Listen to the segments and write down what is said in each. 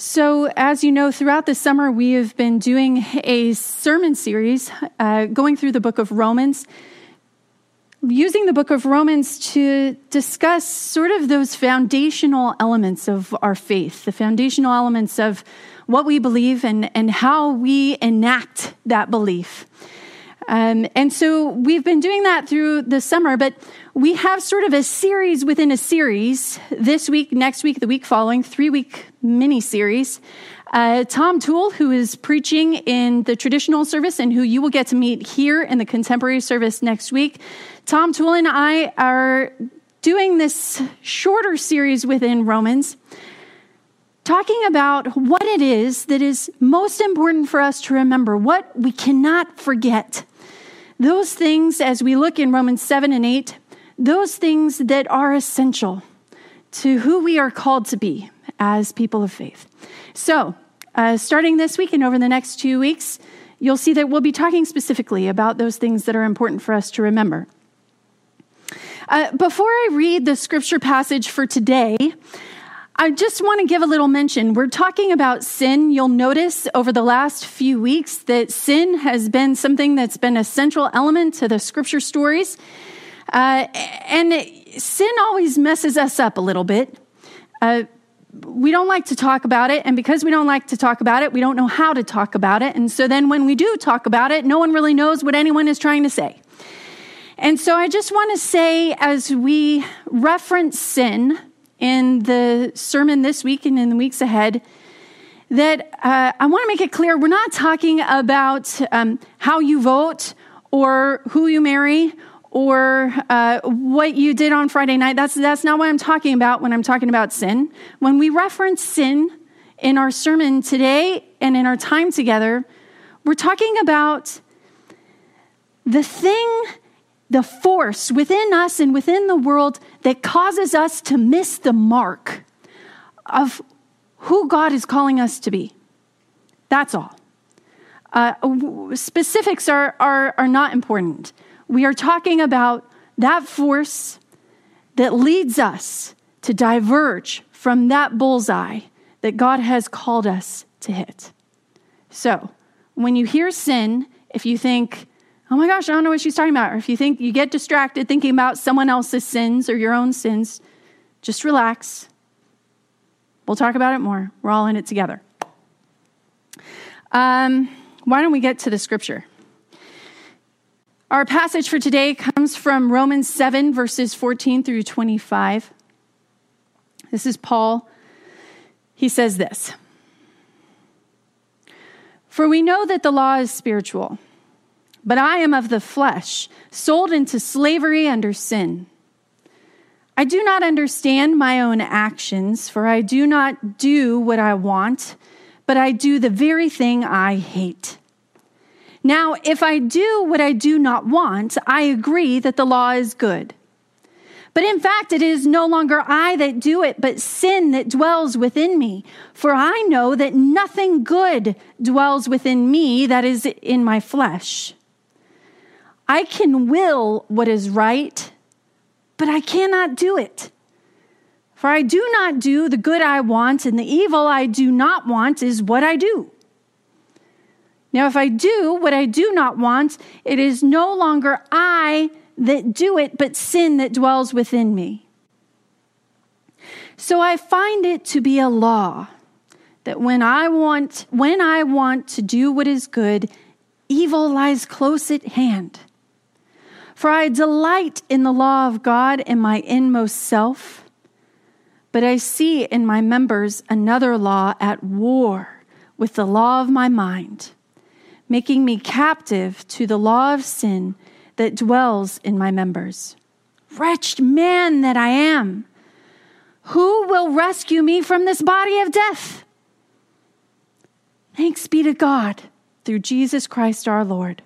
So, as you know, throughout the summer, we have been doing a sermon series uh, going through the book of Romans, using the book of Romans to discuss sort of those foundational elements of our faith, the foundational elements of what we believe and, and how we enact that belief. Um, and so we've been doing that through the summer, but we have sort of a series within a series this week, next week, the week following, three week mini series. Uh, Tom Toole, who is preaching in the traditional service and who you will get to meet here in the contemporary service next week. Tom Toole and I are doing this shorter series within Romans, talking about what it is that is most important for us to remember, what we cannot forget those things, as we look in Romans 7 and 8, those things that are essential to who we are called to be as people of faith. So, uh, starting this week and over the next two weeks, you'll see that we'll be talking specifically about those things that are important for us to remember. Uh, before I read the scripture passage for today, I just want to give a little mention. We're talking about sin. You'll notice over the last few weeks that sin has been something that's been a central element to the scripture stories. Uh, and sin always messes us up a little bit. Uh, we don't like to talk about it. And because we don't like to talk about it, we don't know how to talk about it. And so then when we do talk about it, no one really knows what anyone is trying to say. And so I just want to say, as we reference sin, in the sermon this week and in the weeks ahead that uh, I want to make it clear we're not talking about um, how you vote or who you marry or uh, what you did on Friday night. That's, that's not what I'm talking about when I'm talking about sin. When we reference sin in our sermon today and in our time together, we're talking about the thing the force within us and within the world that causes us to miss the mark of who God is calling us to be. That's all. Uh, specifics are, are, are not important. We are talking about that force that leads us to diverge from that bullseye that God has called us to hit. So, when you hear sin, if you think, oh my gosh, I don't know what she's talking about. Or if you think you get distracted thinking about someone else's sins or your own sins, just relax. We'll talk about it more. We're all in it together. Um, why don't we get to the scripture? Our passage for today comes from Romans 7, verses 14 through 25. This is Paul. He says this For we know that the law is spiritual but I am of the flesh, sold into slavery under sin. I do not understand my own actions, for I do not do what I want, but I do the very thing I hate. Now, if I do what I do not want, I agree that the law is good. But in fact, it is no longer I that do it, but sin that dwells within me. For I know that nothing good dwells within me that is in my flesh. I can will what is right, but I cannot do it. For I do not do the good I want, and the evil I do not want is what I do. Now, if I do what I do not want, it is no longer I that do it, but sin that dwells within me. So I find it to be a law that when I want when I want to do what is good, evil lies close at hand. For I delight in the law of God in my inmost self, but I see in my members another law at war with the law of my mind, making me captive to the law of sin that dwells in my members. Wretched man that I am! Who will rescue me from this body of death? Thanks be to God through Jesus Christ our Lord.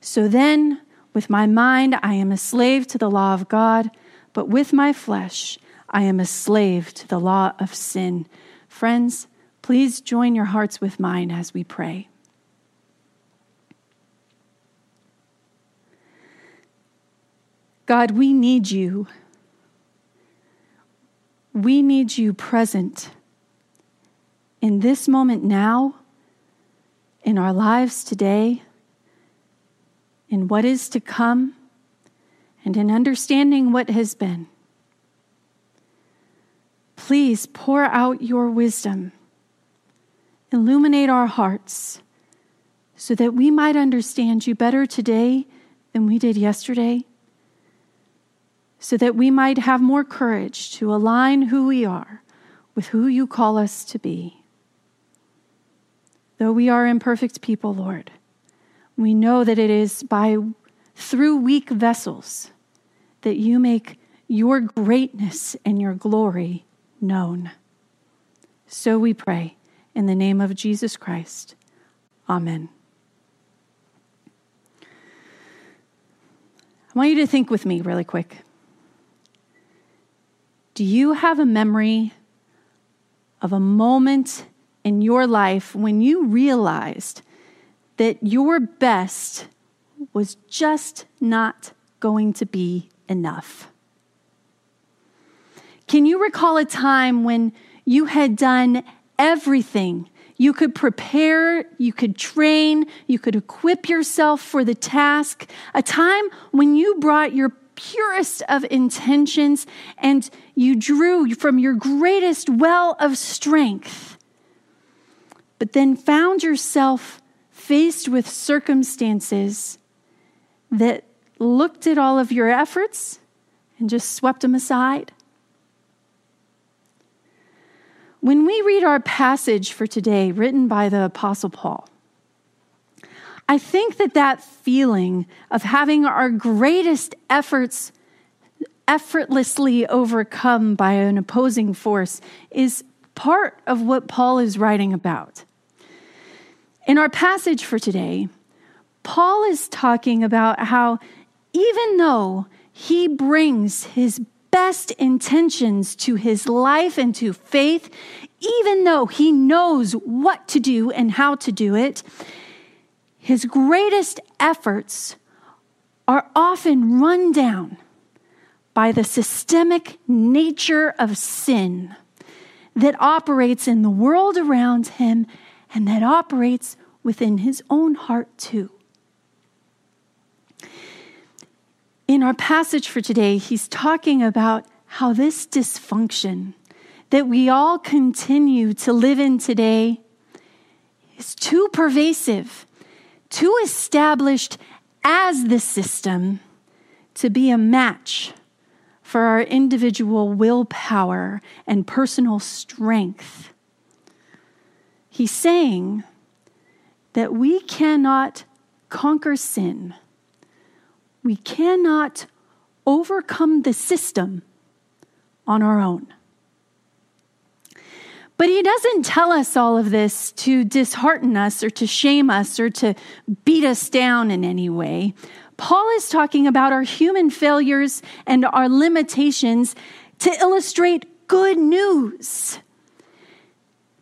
So then, with my mind, I am a slave to the law of God, but with my flesh, I am a slave to the law of sin. Friends, please join your hearts with mine as we pray. God, we need you. We need you present in this moment now, in our lives today, in what is to come, and in understanding what has been. Please pour out your wisdom, illuminate our hearts, so that we might understand you better today than we did yesterday, so that we might have more courage to align who we are with who you call us to be. Though we are imperfect people, Lord, we know that it is by through weak vessels that you make your greatness and your glory known. So we pray in the name of Jesus Christ. Amen. I want you to think with me really quick. Do you have a memory of a moment in your life when you realized that your best was just not going to be enough? Can you recall a time when you had done everything? You could prepare, you could train, you could equip yourself for the task. A time when you brought your purest of intentions and you drew from your greatest well of strength, but then found yourself faced with circumstances that looked at all of your efforts and just swept them aside. When we read our passage for today, written by the Apostle Paul, I think that that feeling of having our greatest efforts effortlessly overcome by an opposing force is part of what Paul is writing about. In our passage for today, Paul is talking about how even though he brings his best intentions to his life and to faith, even though he knows what to do and how to do it, his greatest efforts are often run down by the systemic nature of sin that operates in the world around him and that operates within his own heart too. In our passage for today, he's talking about how this dysfunction that we all continue to live in today is too pervasive, too established as the system to be a match for our individual willpower and personal strength. He's saying that we cannot conquer sin we cannot overcome the system on our own. But he doesn't tell us all of this to dishearten us or to shame us or to beat us down in any way. Paul is talking about our human failures and our limitations to illustrate good news.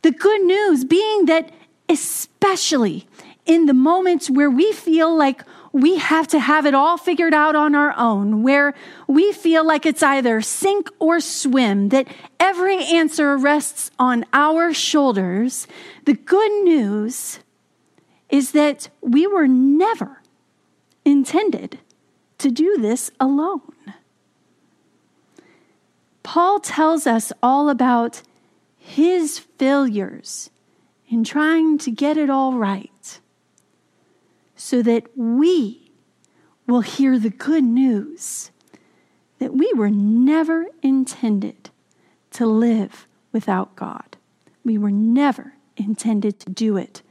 The good news being that, especially in the moments where we feel like we have to have it all figured out on our own, where we feel like it's either sink or swim, that every answer rests on our shoulders, the good news is that we were never intended to do this alone. Paul tells us all about his failures in trying to get it all right so that we will hear the good news that we were never intended to live without God. We were never intended to do it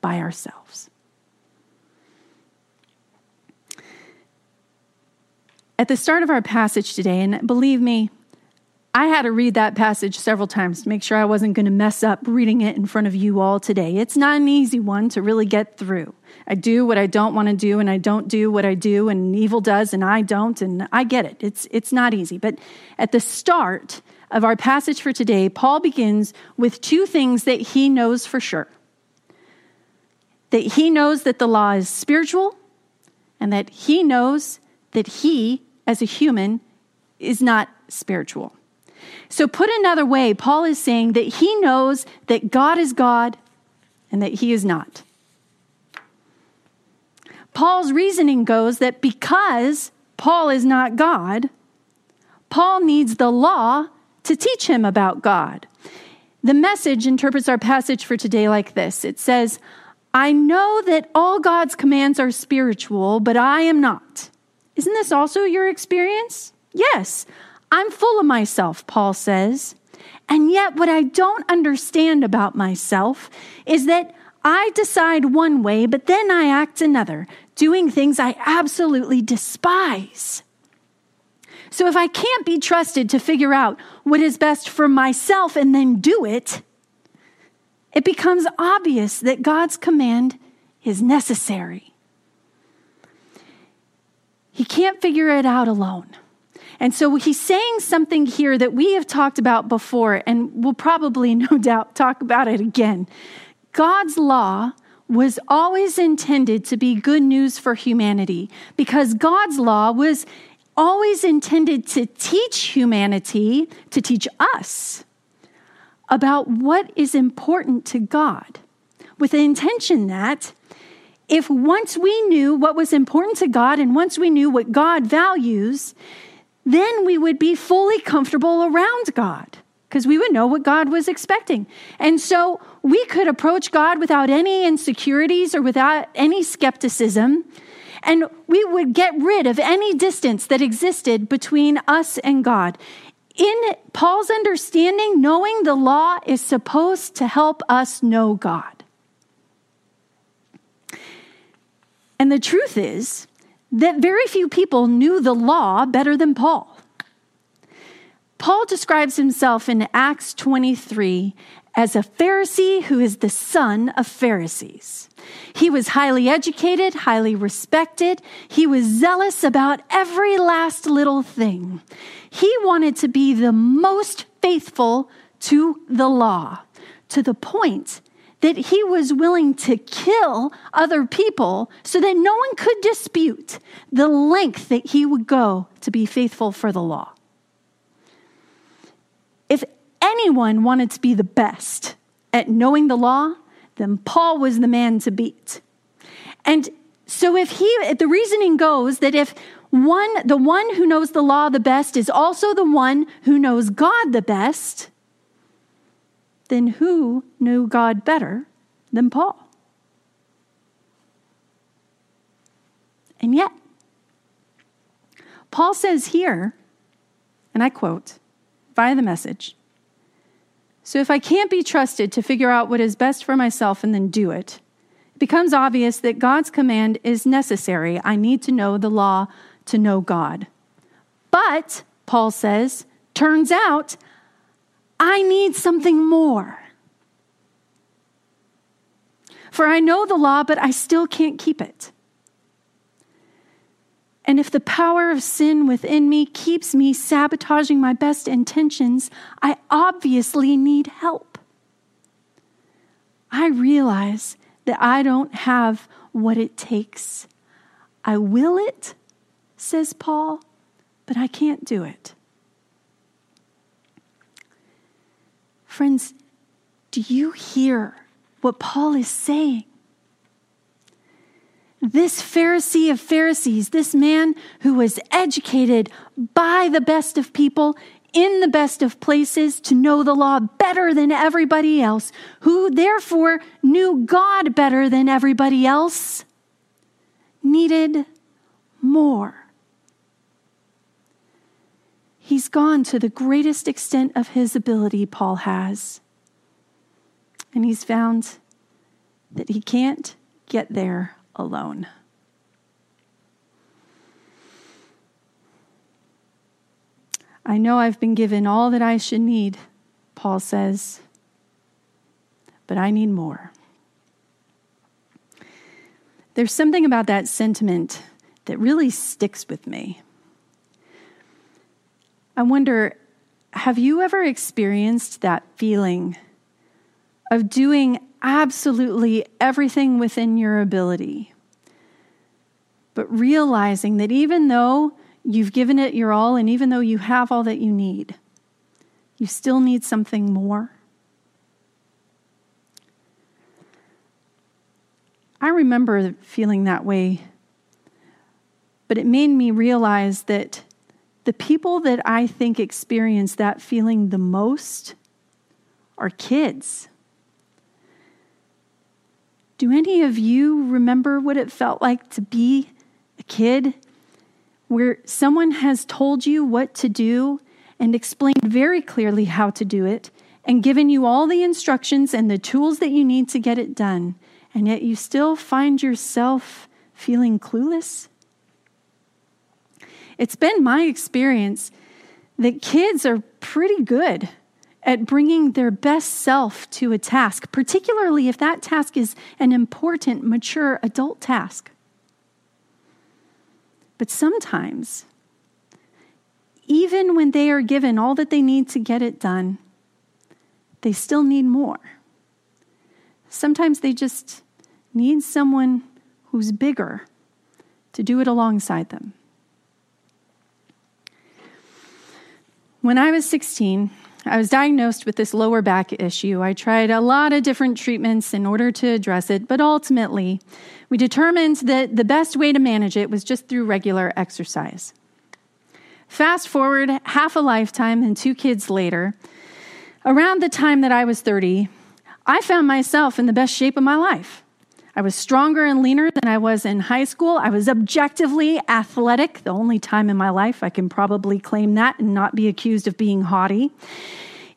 by ourselves. At the start of our passage today, and believe me, I had to read that passage several times to make sure I wasn't going to mess up reading it in front of you all today. It's not an easy one to really get through. I do what I don't want to do, and I don't do what I do, and evil does, and I don't, and I get it. It's, it's not easy. But at the start of our passage for today, Paul begins with two things that he knows for sure that he knows that the law is spiritual, and that he knows that he, as a human, is not spiritual. So, put another way, Paul is saying that he knows that God is God and that he is not. Paul's reasoning goes that because Paul is not God, Paul needs the law to teach him about God. The message interprets our passage for today like this it says, I know that all God's commands are spiritual, but I am not. Isn't this also your experience? Yes, I'm full of myself, Paul says. And yet, what I don't understand about myself is that I decide one way, but then I act another, doing things I absolutely despise. So if I can't be trusted to figure out what is best for myself and then do it, it becomes obvious that God's command is necessary. He can't figure it out alone. And so he's saying something here that we have talked about before, and we'll probably, no doubt, talk about it again. God's law was always intended to be good news for humanity because God's law was always intended to teach humanity, to teach us about what is important to God, with the intention that if once we knew what was important to God and once we knew what God values, then we would be fully comfortable around God because we would know what God was expecting. And so we could approach God without any insecurities or without any skepticism. And we would get rid of any distance that existed between us and God. In Paul's understanding, knowing the law is supposed to help us know God. And the truth is that very few people knew the law better than Paul. Paul describes himself in Acts 23 as a Pharisee who is the son of Pharisees. He was highly educated, highly respected. He was zealous about every last little thing. He wanted to be the most faithful to the law to the point that he was willing to kill other people so that no one could dispute the length that he would go to be faithful for the law if anyone wanted to be the best at knowing the law, then Paul was the man to beat. And so if he the reasoning goes that if one the one who knows the law the best is also the one who knows God the best, then who knew God better than Paul? And yet, Paul says here, and I quote, via the message. So if I can't be trusted to figure out what is best for myself and then do it, it becomes obvious that God's command is necessary. I need to know the law to know God. But, Paul says, turns out I need something more. For I know the law, but I still can't keep it. And if the power of sin within me keeps me sabotaging my best intentions, I obviously need help. I realize that I don't have what it takes. I will it, says Paul, but I can't do it. Friends, do you hear what Paul is saying? This Pharisee of Pharisees, this man who was educated by the best of people in the best of places to know the law better than everybody else, who therefore knew God better than everybody else, needed more. He's gone to the greatest extent of his ability, Paul has. And he's found that he can't get there alone. I know I've been given all that I should need, Paul says, but I need more. There's something about that sentiment that really sticks with me. I wonder have you ever experienced that feeling of doing absolutely everything within your ability. But realizing that even though you've given it your all and even though you have all that you need, you still need something more? I remember feeling that way, but it made me realize that the people that I think experience that feeling the most are kids. Do any of you remember what it felt like to be a kid where someone has told you what to do and explained very clearly how to do it and given you all the instructions and the tools that you need to get it done, and yet you still find yourself feeling clueless? It's been my experience that kids are pretty good at bringing their best self to a task, particularly if that task is an important, mature adult task. But sometimes, even when they are given all that they need to get it done, they still need more. Sometimes they just need someone who's bigger to do it alongside them. When I was 16, I was diagnosed with this lower back issue. I tried a lot of different treatments in order to address it, but ultimately, we determined that the best way to manage it was just through regular exercise. Fast forward half a lifetime and two kids later, around the time that I was 30, I found myself in the best shape of my life. I was stronger and leaner than I was in high school. I was objectively athletic, the only time in my life I can probably claim that and not be accused of being haughty.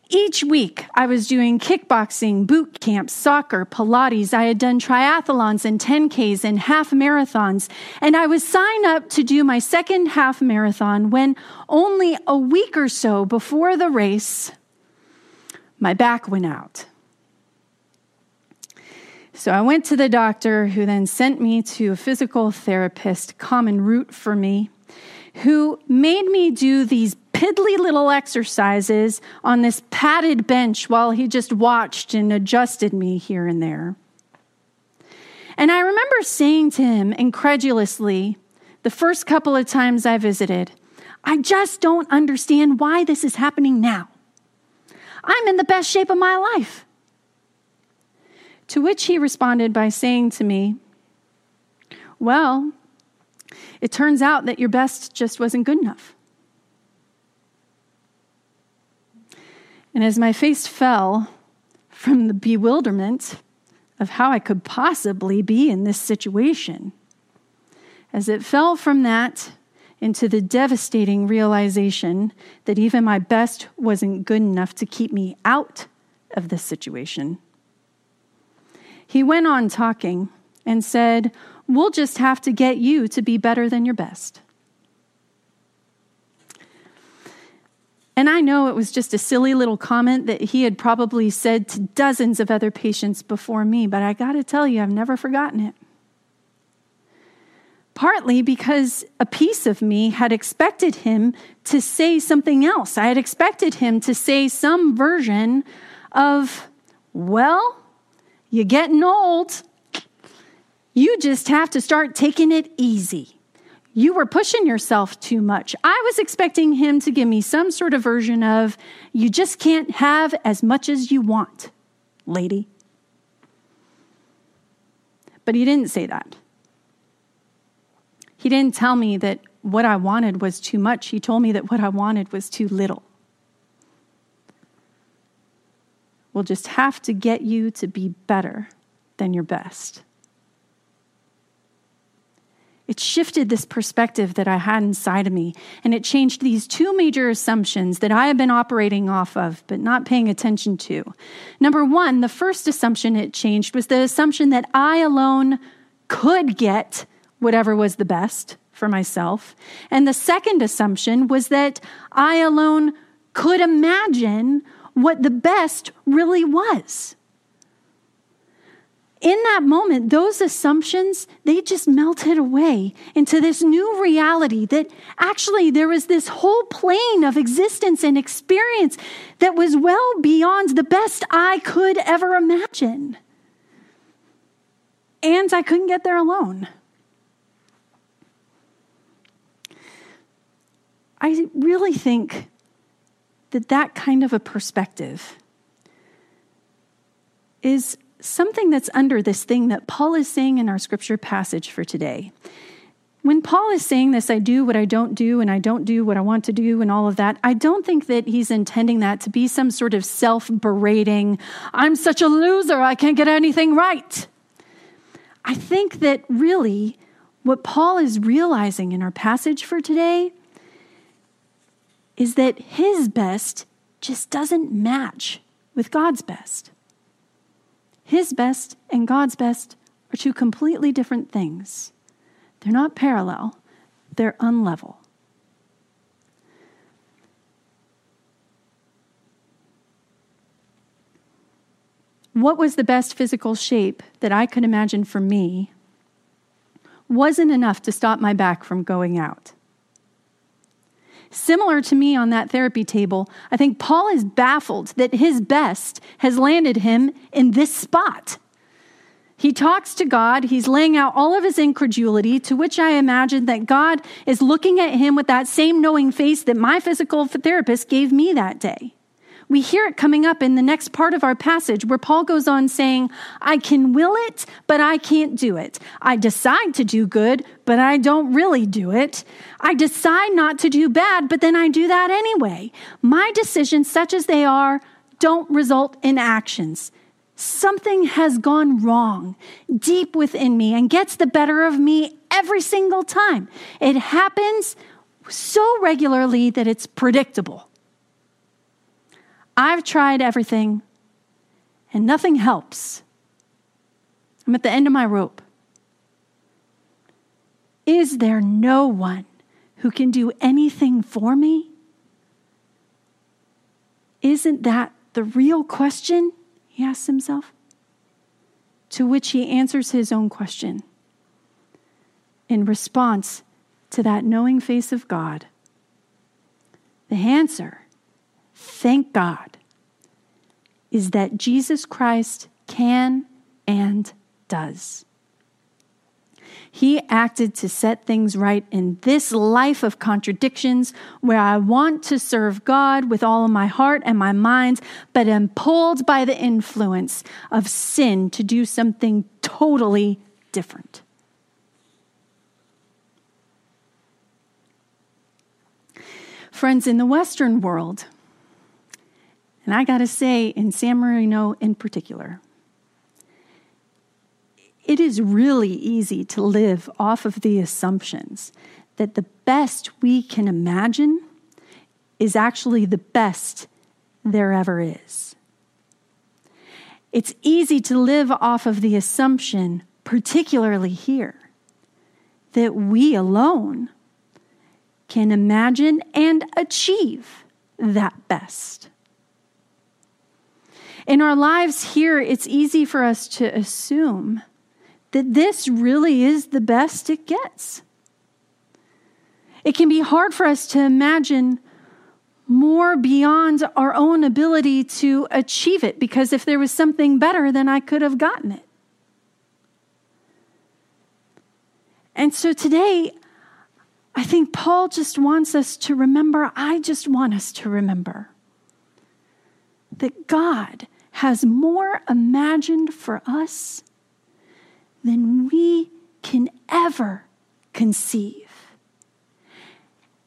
Each week, I was doing kickboxing, boot camp, soccer, Pilates. I had done triathlons and 10Ks and half marathons. And I was signed up to do my second half marathon when only a week or so before the race, my back went out. So I went to the doctor, who then sent me to a physical therapist, common root for me, who made me do these piddly little exercises on this padded bench while he just watched and adjusted me here and there. And I remember saying to him incredulously, the first couple of times I visited, I just don't understand why this is happening now. I'm in the best shape of my life. To which he responded by saying to me, Well, it turns out that your best just wasn't good enough. And as my face fell from the bewilderment of how I could possibly be in this situation, as it fell from that into the devastating realization that even my best wasn't good enough to keep me out of this situation, he went on talking and said, We'll just have to get you to be better than your best. And I know it was just a silly little comment that he had probably said to dozens of other patients before me, but I got to tell you, I've never forgotten it. Partly because a piece of me had expected him to say something else. I had expected him to say some version of, well, you're getting old. You just have to start taking it easy. You were pushing yourself too much. I was expecting him to give me some sort of version of, you just can't have as much as you want, lady. But he didn't say that. He didn't tell me that what I wanted was too much. He told me that what I wanted was too little. Will just have to get you to be better than your best. It shifted this perspective that I had inside of me, and it changed these two major assumptions that I have been operating off of, but not paying attention to. Number one, the first assumption it changed was the assumption that I alone could get whatever was the best for myself. And the second assumption was that I alone could imagine what the best really was. In that moment, those assumptions, they just melted away into this new reality that actually there was this whole plane of existence and experience that was well beyond the best I could ever imagine. And I couldn't get there alone. I really think that that kind of a perspective is something that's under this thing that Paul is saying in our scripture passage for today. When Paul is saying this, I do what I don't do, and I don't do what I want to do, and all of that, I don't think that he's intending that to be some sort of self berating, I'm such a loser, I can't get anything right. I think that really what Paul is realizing in our passage for today is that his best just doesn't match with God's best. His best and God's best are two completely different things. They're not parallel, they're unlevel. What was the best physical shape that I could imagine for me wasn't enough to stop my back from going out. Similar to me on that therapy table, I think Paul is baffled that his best has landed him in this spot. He talks to God. He's laying out all of his incredulity, to which I imagine that God is looking at him with that same knowing face that my physical therapist gave me that day. We hear it coming up in the next part of our passage where Paul goes on saying, I can will it, but I can't do it. I decide to do good, but I don't really do it. I decide not to do bad, but then I do that anyway. My decisions, such as they are, don't result in actions. Something has gone wrong deep within me and gets the better of me every single time. It happens so regularly that it's predictable. I've tried everything and nothing helps. I'm at the end of my rope. Is there no one who can do anything for me? Isn't that the real question? He asks himself. To which he answers his own question in response to that knowing face of God. The answer thank God, is that Jesus Christ can and does. He acted to set things right in this life of contradictions where I want to serve God with all of my heart and my mind, but am pulled by the influence of sin to do something totally different. Friends, in the Western world, and I got to say, in San Marino in particular, it is really easy to live off of the assumptions that the best we can imagine is actually the best there ever is. It's easy to live off of the assumption, particularly here, that we alone can imagine and achieve that best. In our lives here, it's easy for us to assume that this really is the best it gets. It can be hard for us to imagine more beyond our own ability to achieve it because if there was something better, then I could have gotten it. And so today, I think Paul just wants us to remember, I just want us to remember that God has more imagined for us than we can ever conceive.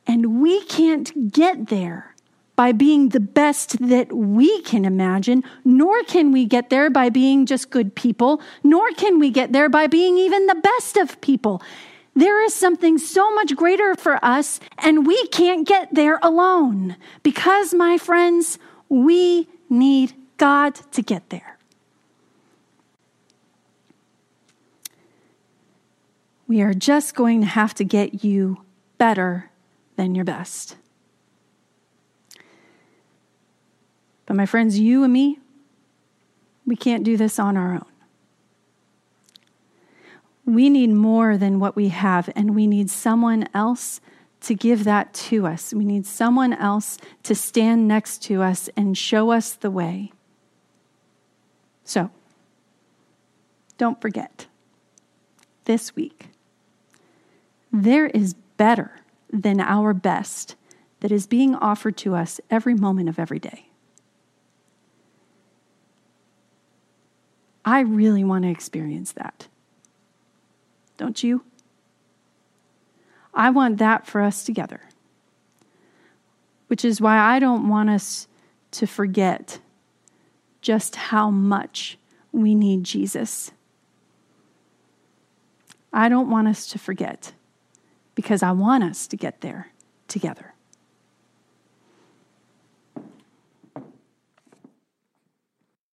And we can't get there by being the best that we can imagine, nor can we get there by being just good people, nor can we get there by being even the best of people. There is something so much greater for us, and we can't get there alone because, my friends, we need God to get there. We are just going to have to get you better than your best. But, my friends, you and me, we can't do this on our own. We need more than what we have, and we need someone else to give that to us. We need someone else to stand next to us and show us the way. So, don't forget this week, there is better than our best that is being offered to us every moment of every day. I really want to experience that. Don't you? I want that for us together, which is why I don't want us to forget just how much we need Jesus. I don't want us to forget because I want us to get there together.